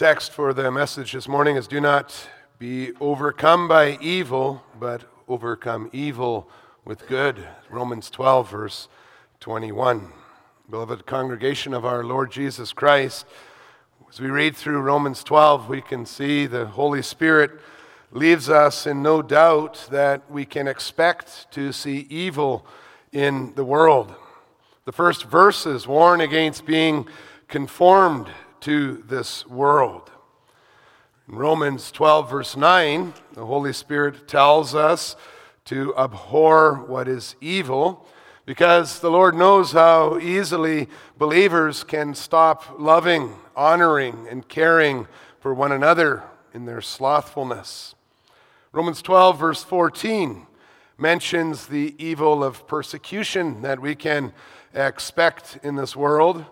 text for the message this morning is Do not be overcome by evil, but overcome evil with good. Romans 12, verse 21. Beloved congregation of our Lord Jesus Christ, as we read through Romans 12, we can see the Holy Spirit leaves us in no doubt that we can expect to see evil in the world. The first verses warn against being conformed to this world. In Romans 12, verse 9, the Holy Spirit tells us to abhor what is evil because the Lord knows how easily believers can stop loving, honoring, and caring for one another in their slothfulness. Romans 12, verse 14, mentions the evil of persecution that we can expect in this world.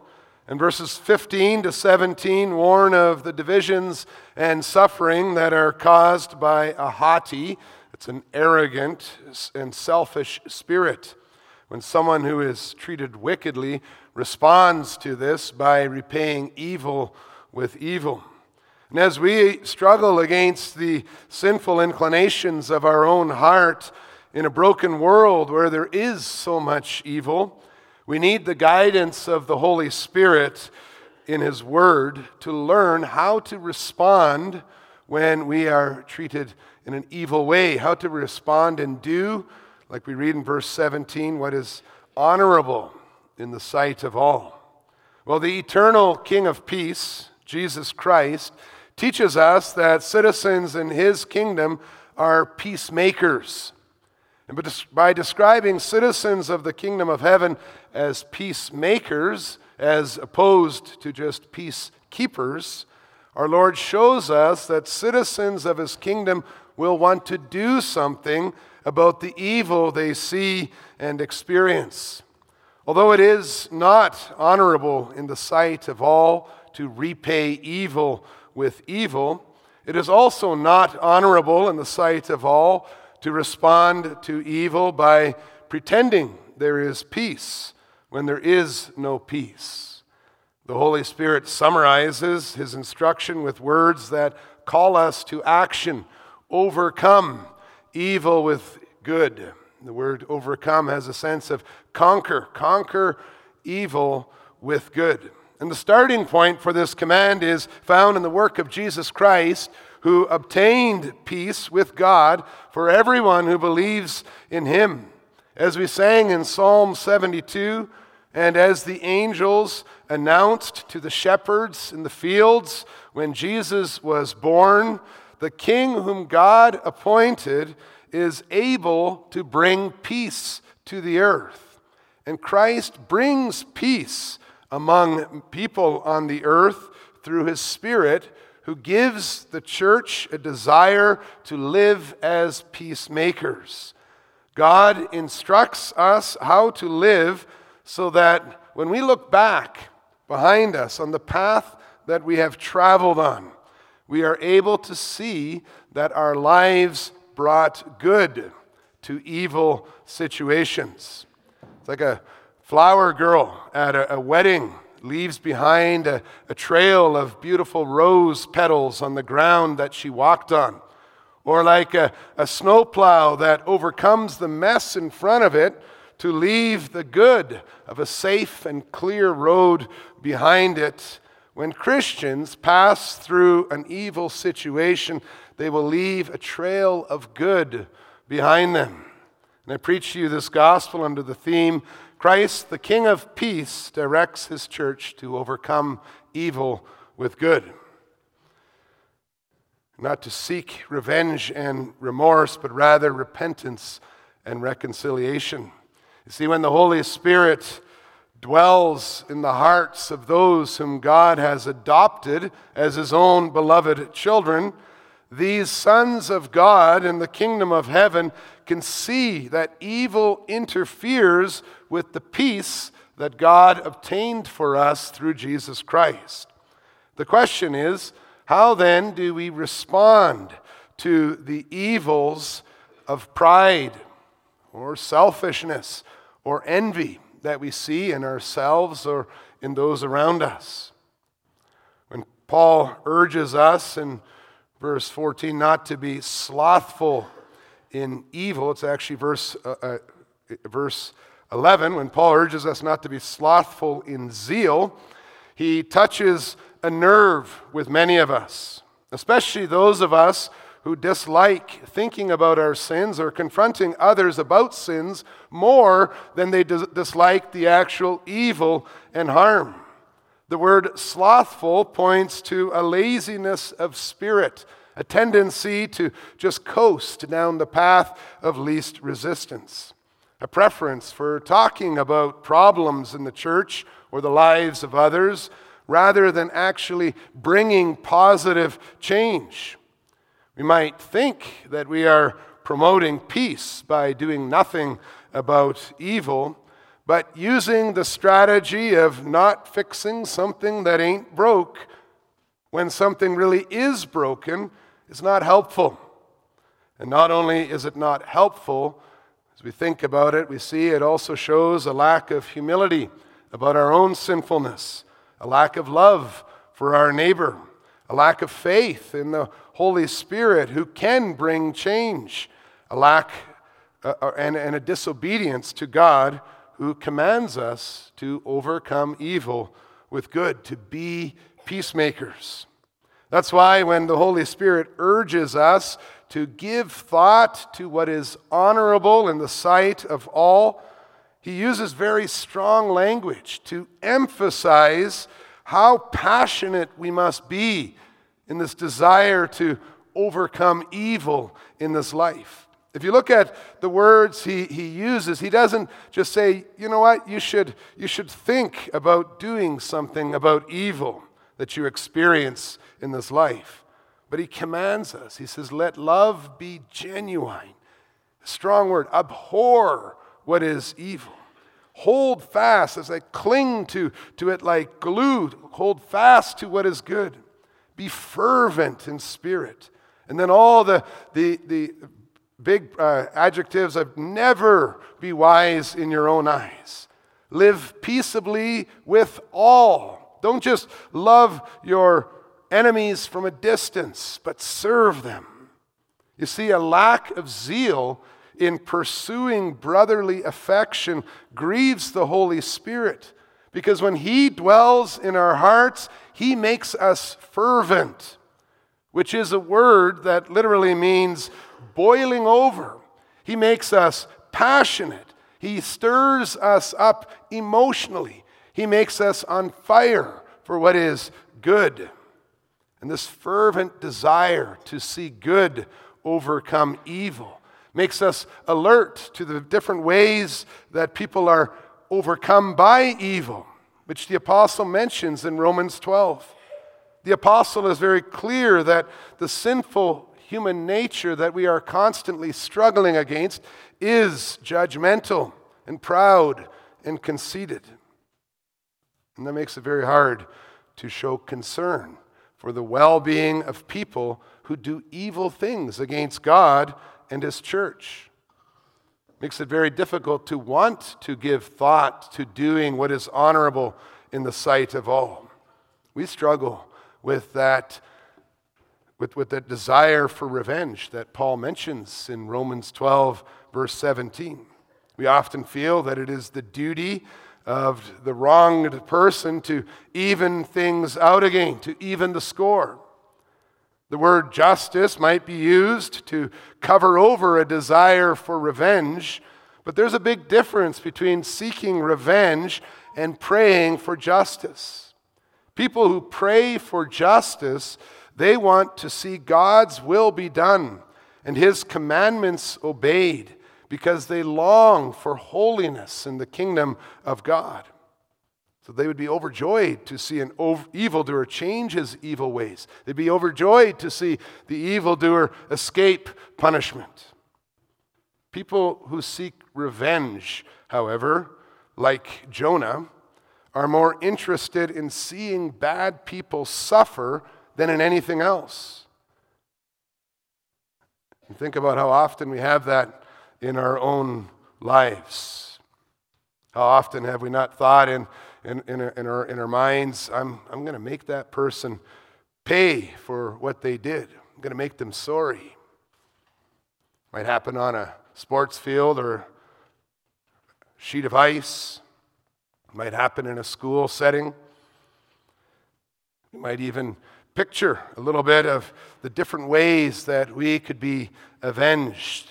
And verses 15 to 17 warn of the divisions and suffering that are caused by a haughty, it's an arrogant and selfish spirit. When someone who is treated wickedly responds to this by repaying evil with evil. And as we struggle against the sinful inclinations of our own heart in a broken world where there is so much evil, we need the guidance of the Holy Spirit in His Word to learn how to respond when we are treated in an evil way, how to respond and do, like we read in verse 17, what is honorable in the sight of all. Well, the eternal King of Peace, Jesus Christ, teaches us that citizens in His kingdom are peacemakers. And by describing citizens of the kingdom of heaven as peacemakers, as opposed to just peacekeepers, our Lord shows us that citizens of his kingdom will want to do something about the evil they see and experience. Although it is not honorable in the sight of all to repay evil with evil, it is also not honorable in the sight of all to respond to evil by pretending there is peace when there is no peace. The Holy Spirit summarizes his instruction with words that call us to action overcome evil with good. The word overcome has a sense of conquer, conquer evil with good. And the starting point for this command is found in the work of Jesus Christ, who obtained peace with God for everyone who believes in him. As we sang in Psalm 72, and as the angels announced to the shepherds in the fields when Jesus was born, the king whom God appointed is able to bring peace to the earth. And Christ brings peace among people on the earth through his Spirit who gives the church a desire to live as peacemakers. God instructs us how to live so that when we look back behind us on the path that we have traveled on, we are able to see that our lives brought good to evil situations. It's like a flower girl at a, a wedding leaves behind a, a trail of beautiful rose petals on the ground that she walked on, or like a, a snowplow that overcomes the mess in front of it to leave the good of a safe and clear road behind it. When Christians pass through an evil situation, they will leave a trail of good behind them. And I preach to you this gospel under the theme Christ, the King of Peace, directs his church to overcome evil with good. Not to seek revenge and remorse, but rather repentance and reconciliation. You see, when the Holy Spirit dwells in the hearts of those whom God has adopted as his own beloved children, these sons of God in the kingdom of heaven can see that evil interferes with the peace that God obtained for us through Jesus Christ. The question is how then do we respond to the evils of pride or selfishness or envy that we see in ourselves or in those around us? When Paul urges us in verse 14 not to be slothful in evil. It's actually verse, uh, uh, verse 11 when Paul urges us not to be slothful in zeal. He touches a nerve with many of us, especially those of us who dislike thinking about our sins or confronting others about sins more than they dislike the actual evil and harm. The word slothful points to a laziness of spirit, a tendency to just coast down the path of least resistance, a preference for talking about problems in the church or the lives of others rather than actually bringing positive change. We might think that we are promoting peace by doing nothing about evil, but using the strategy of not fixing something that ain't broke when something really is broken is not helpful. And not only is it not helpful, as we think about it, we see it also shows a lack of humility about our own sinfulness, a lack of love for our neighbor, a lack of faith in the Holy Spirit who can bring change, a lack uh, uh, and, and a disobedience to God who commands us to overcome evil with good, to be peacemakers. That's why when the Holy Spirit urges us to give thought to what is honorable in the sight of all, he uses very strong language to emphasize how passionate we must be in this desire to overcome evil in this life. If you look at the words he, he uses, he doesn't just say, you know what, you should, you should think about doing something about evil that you experience in this life. But he commands us. He says, let love be genuine. strong word, abhor what is evil. Hold fast as I cling to, to it like glue. Hold fast to what is good. Be fervent in spirit. And then all the, the, the big uh, adjectives of never be wise in your own eyes. Live peaceably with all. Don't just love your enemies from a distance, but serve them. You see, a lack of zeal in pursuing brotherly affection grieves the Holy Spirit because when He dwells in our hearts, He makes us fervent, which is a word that literally means boiling over. He makes us passionate. He stirs us up emotionally. He makes us on fire for what is good. And this fervent desire to see good overcome evil makes us alert to the different ways that people are overcome by evil, which the apostle mentions in Romans 12. The apostle is very clear that the sinful human nature that we are constantly struggling against is judgmental and proud and conceited. And that makes it very hard to show concern for the well being of people who do evil things against God and his church. Makes it very difficult to want to give thought to doing what is honorable in the sight of all. We struggle with that, with, with that desire for revenge that Paul mentions in Romans 12, verse 17. We often feel that it is the duty of the wronged person to even things out again, to even the score. The word justice might be used to cover over a desire for revenge, but there's a big difference between seeking revenge and praying for justice. People who pray for justice, they want to see God's will be done and his commandments obeyed because they long for holiness in the kingdom of God. So they would be overjoyed to see an evildoer change his evil ways. They'd be overjoyed to see the evildoer escape punishment. People who seek revenge, however, like Jonah, are more interested in seeing bad people suffer than in anything else. And think about how often we have that in our own lives. How often have we not thought in in, in, in, our, in our minds, I'm, I'm going to make that person pay for what they did. I'm going to make them sorry. Might happen on a sports field or sheet of ice. Might happen in a school setting. You might even picture a little bit of the different ways that we could be avenged.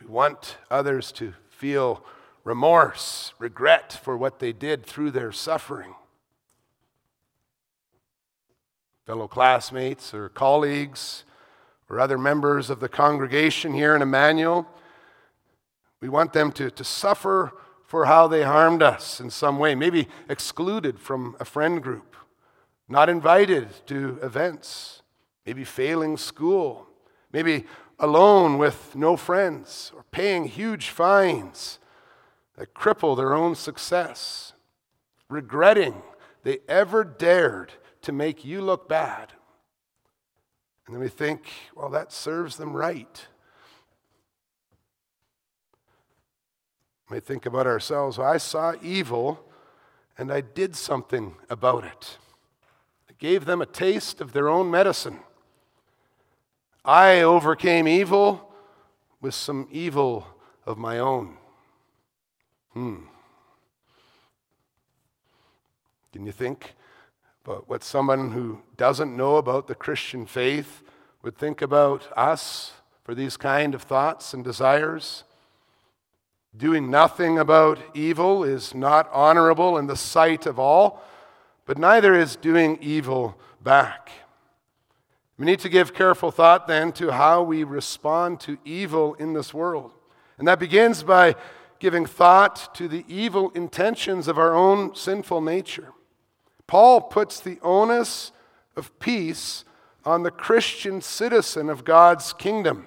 We want others to feel remorse, regret for what they did through their suffering. Fellow classmates or colleagues or other members of the congregation here in Emmanuel, we want them to, to suffer for how they harmed us in some way, maybe excluded from a friend group, not invited to events, maybe failing school, maybe alone with no friends, or paying huge fines that cripple their own success, regretting they ever dared to make you look bad. And then we think, well, that serves them right. may think about ourselves. I saw evil and I did something about it. I gave them a taste of their own medicine. I overcame evil with some evil of my own. Hmm. Can you think about what someone who doesn't know about the Christian faith would think about us for these kind of thoughts and desires? Doing nothing about evil is not honorable in the sight of all, but neither is doing evil back. We need to give careful thought then to how we respond to evil in this world. And that begins by giving thought to the evil intentions of our own sinful nature. Paul puts the onus of peace on the Christian citizen of God's kingdom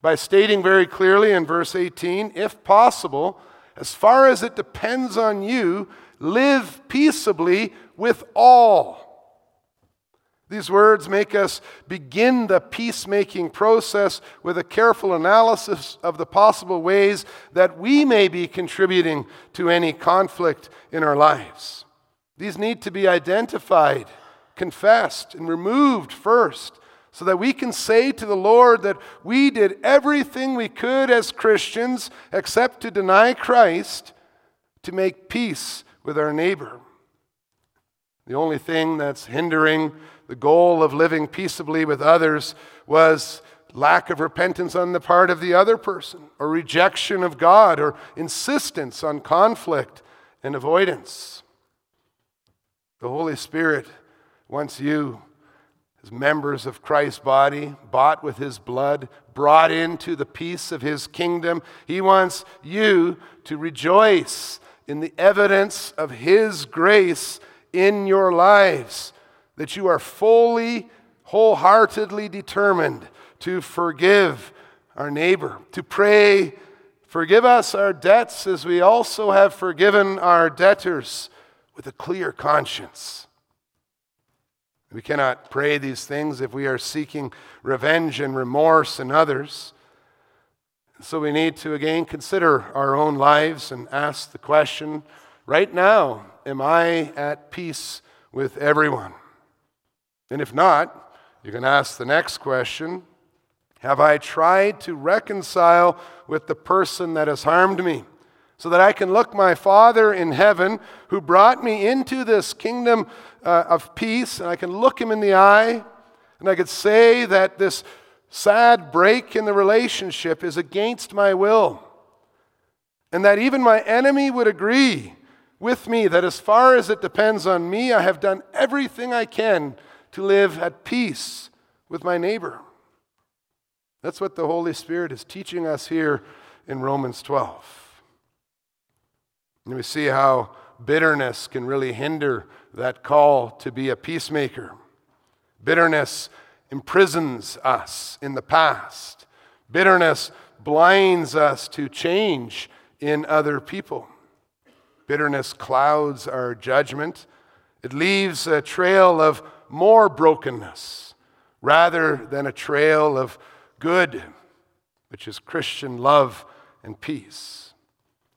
by stating very clearly in verse 18 if possible, as far as it depends on you, live peaceably with all. These words make us begin the peacemaking process with a careful analysis of the possible ways that we may be contributing to any conflict in our lives. These need to be identified, confessed, and removed first so that we can say to the Lord that we did everything we could as Christians except to deny Christ to make peace with our neighbor. The only thing that's hindering the goal of living peaceably with others was lack of repentance on the part of the other person, or rejection of God, or insistence on conflict and avoidance. The Holy Spirit wants you as members of Christ's body, bought with his blood, brought into the peace of his kingdom. He wants you to rejoice in the evidence of his grace in your lives, that you are fully, wholeheartedly determined to forgive our neighbor, to pray, Forgive us our debts as we also have forgiven our debtors with a clear conscience. We cannot pray these things if we are seeking revenge and remorse in others. So we need to again consider our own lives and ask the question right now, am I at peace with everyone? And if not, you can ask the next question Have I tried to reconcile with the person that has harmed me? so that I can look my Father in heaven, who brought me into this kingdom uh, of peace, and I can look him in the eye, and I could say that this sad break in the relationship is against my will, and that even my enemy would agree with me that as far as it depends on me, I have done everything I can to live at peace with my neighbor. That's what the Holy Spirit is teaching us here in Romans 12. And we see how bitterness can really hinder that call to be a peacemaker. Bitterness imprisons us in the past. Bitterness blinds us to change in other people. Bitterness clouds our judgment. It leaves a trail of more brokenness rather than a trail of good, which is Christian love and peace.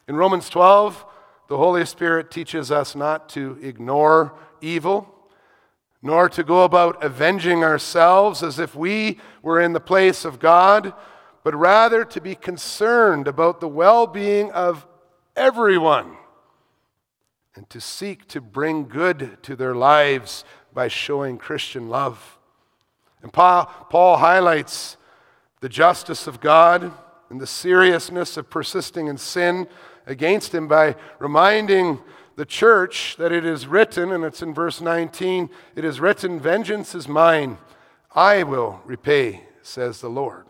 In Romans 12, the Holy Spirit teaches us not to ignore evil, nor to go about avenging ourselves as if we were in the place of God, but rather to be concerned about the well being of everyone and to seek to bring good to their lives by showing Christian love. And Paul, Paul highlights the justice of God and the seriousness of persisting in sin against him by reminding the church that it is written, and it's in verse 19 it is written, Vengeance is mine, I will repay, says the Lord.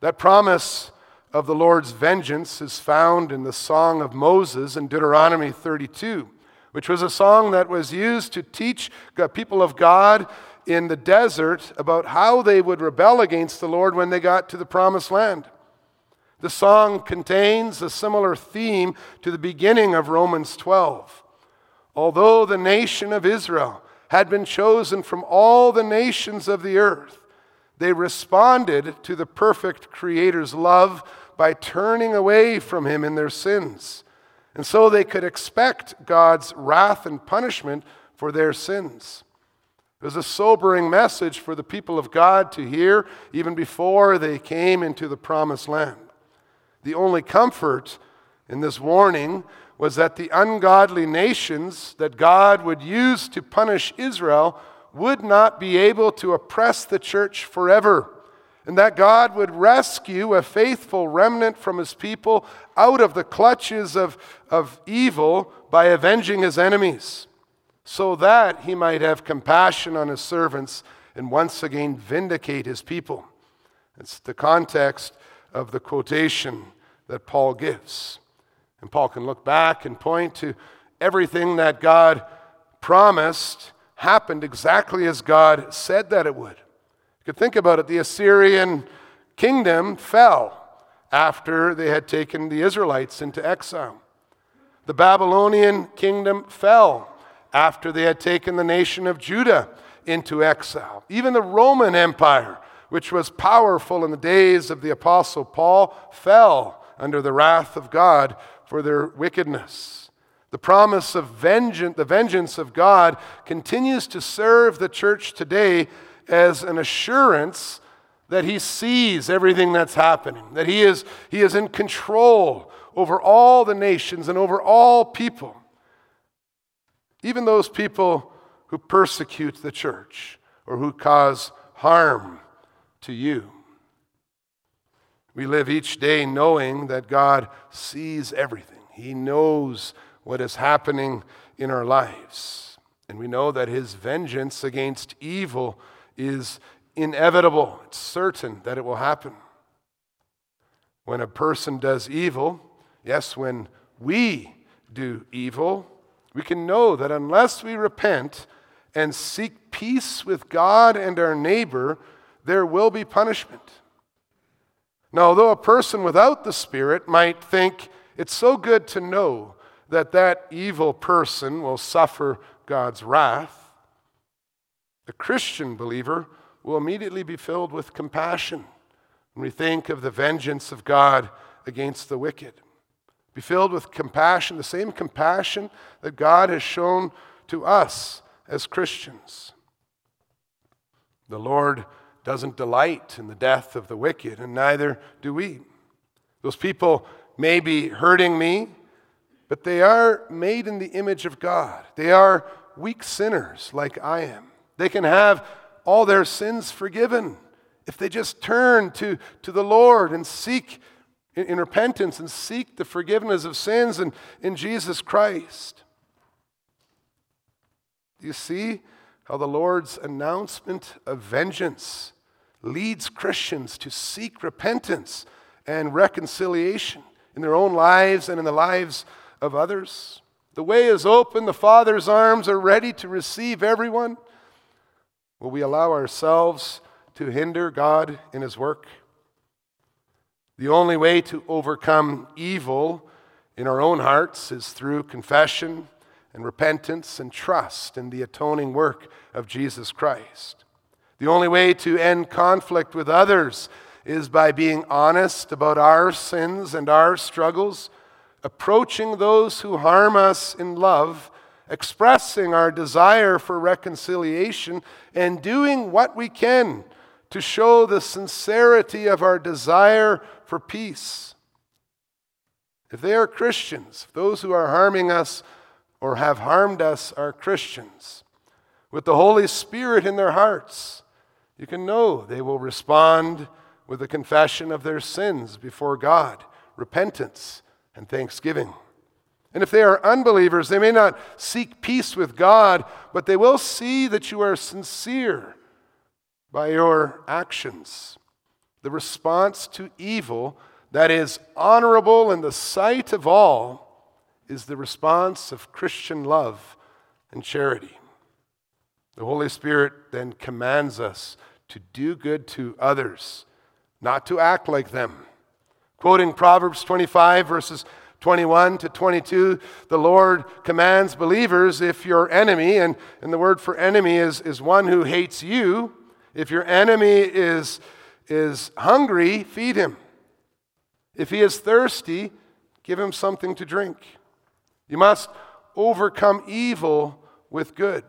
That promise of the Lord's vengeance is found in the Song of Moses in Deuteronomy 32, which was a song that was used to teach the people of God in the desert about how they would rebel against the Lord when they got to the promised land. The song contains a similar theme to the beginning of Romans 12. Although the nation of Israel had been chosen from all the nations of the earth, they responded to the perfect Creator's love by turning away from Him in their sins. And so they could expect God's wrath and punishment for their sins. It was a sobering message for the people of God to hear even before they came into the promised land. The only comfort in this warning was that the ungodly nations that God would use to punish Israel would not be able to oppress the church forever, and that God would rescue a faithful remnant from his people out of the clutches of, of evil by avenging his enemies, so that he might have compassion on his servants and once again vindicate his people. It's the context of the quotation that Paul gives. And Paul can look back and point to everything that God promised happened exactly as God said that it would. You could think about it the Assyrian kingdom fell after they had taken the Israelites into exile. The Babylonian kingdom fell after they had taken the nation of Judah into exile. Even the Roman Empire which was powerful in the days of the Apostle Paul, fell under the wrath of God for their wickedness. The promise of vengeance, the vengeance of God, continues to serve the church today as an assurance that He sees everything that's happening, that He is, he is in control over all the nations and over all people, even those people who persecute the church or who cause harm to you. We live each day knowing that God sees everything. He knows what is happening in our lives. And we know that His vengeance against evil is inevitable. It's certain that it will happen. When a person does evil, yes, when we do evil, we can know that unless we repent and seek peace with God and our neighbor, there will be punishment. Now, although a person without the Spirit might think it's so good to know that that evil person will suffer God's wrath, the Christian believer will immediately be filled with compassion when we think of the vengeance of God against the wicked. Be filled with compassion, the same compassion that God has shown to us as Christians. The Lord doesn't delight in the death of the wicked, and neither do we. Those people may be hurting me, but they are made in the image of God. They are weak sinners like I am. They can have all their sins forgiven if they just turn to, to the Lord and seek in, in repentance and seek the forgiveness of sins in, in Jesus Christ. Do you see how the Lord's announcement of vengeance leads Christians to seek repentance and reconciliation in their own lives and in the lives of others. The way is open, the Father's arms are ready to receive everyone. Will we allow ourselves to hinder God in His work? The only way to overcome evil in our own hearts is through confession and repentance and trust in the atoning work of Jesus Christ. The only way to end conflict with others is by being honest about our sins and our struggles, approaching those who harm us in love, expressing our desire for reconciliation and doing what we can to show the sincerity of our desire for peace. If they are Christians, those who are harming us or have harmed us are Christians, with the Holy Spirit in their hearts, you can know they will respond with a confession of their sins before God, repentance, and thanksgiving. And if they are unbelievers, they may not seek peace with God, but they will see that you are sincere by your actions. The response to evil that is honorable in the sight of all is the response of Christian love and charity. The Holy Spirit then commands us to do good to others, not to act like them. Quoting Proverbs 25, verses 21 to 22, the Lord commands believers if your enemy, and, and the word for enemy is, is one who hates you, if your enemy is, is hungry, feed him. If he is thirsty, give him something to drink. You must overcome evil with good.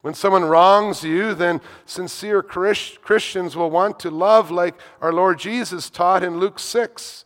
When someone wrongs you, then sincere Christians will want to love like our Lord Jesus taught in Luke 6.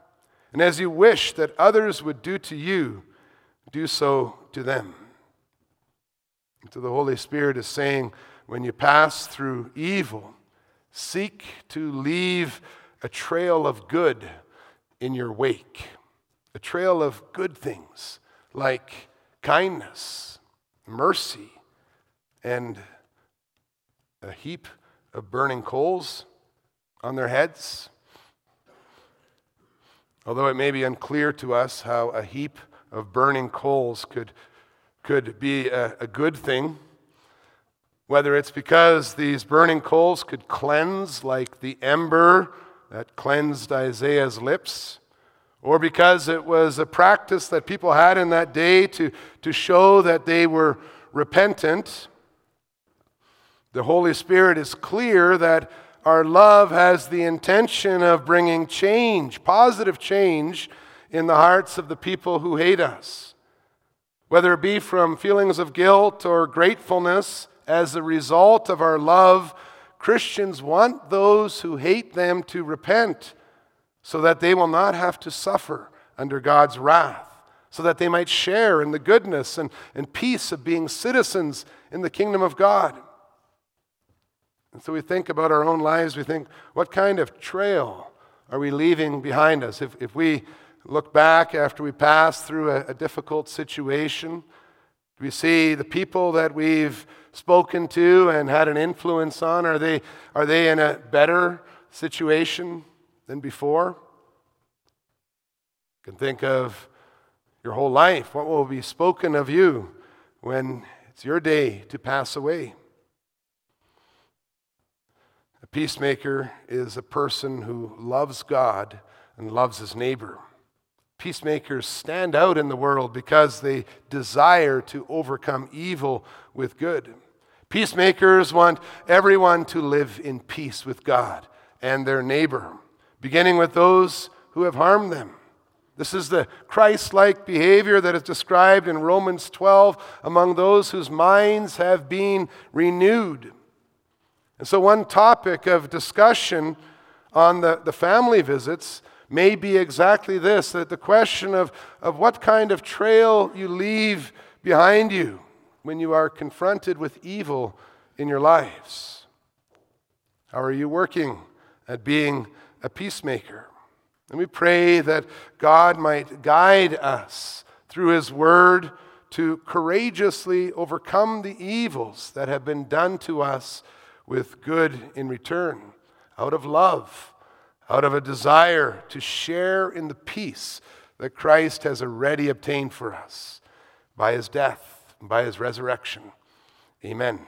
And as you wish that others would do to you, do so to them. And to the Holy Spirit is saying, when you pass through evil, seek to leave a trail of good in your wake, a trail of good things like kindness, mercy, and a heap of burning coals on their heads. Although it may be unclear to us how a heap of burning coals could, could be a, a good thing, whether it's because these burning coals could cleanse like the ember that cleansed Isaiah's lips, or because it was a practice that people had in that day to, to show that they were repentant, the Holy Spirit is clear that our love has the intention of bringing change, positive change, in the hearts of the people who hate us. Whether it be from feelings of guilt or gratefulness as a result of our love, Christians want those who hate them to repent so that they will not have to suffer under God's wrath, so that they might share in the goodness and, and peace of being citizens in the kingdom of God. And so we think about our own lives, we think, what kind of trail are we leaving behind us? If, if we look back after we pass through a, a difficult situation, do we see the people that we've spoken to and had an influence on? Are they, are they in a better situation than before? You can think of your whole life. What will be spoken of you when it's your day to pass away? Peacemaker is a person who loves God and loves his neighbor. Peacemakers stand out in the world because they desire to overcome evil with good. Peacemakers want everyone to live in peace with God and their neighbor, beginning with those who have harmed them. This is the Christ like behavior that is described in Romans 12 among those whose minds have been renewed. And so, one topic of discussion on the, the family visits may be exactly this that the question of, of what kind of trail you leave behind you when you are confronted with evil in your lives. How are you working at being a peacemaker? And we pray that God might guide us through His Word to courageously overcome the evils that have been done to us with good in return, out of love, out of a desire to share in the peace that Christ has already obtained for us by his death by his resurrection. Amen.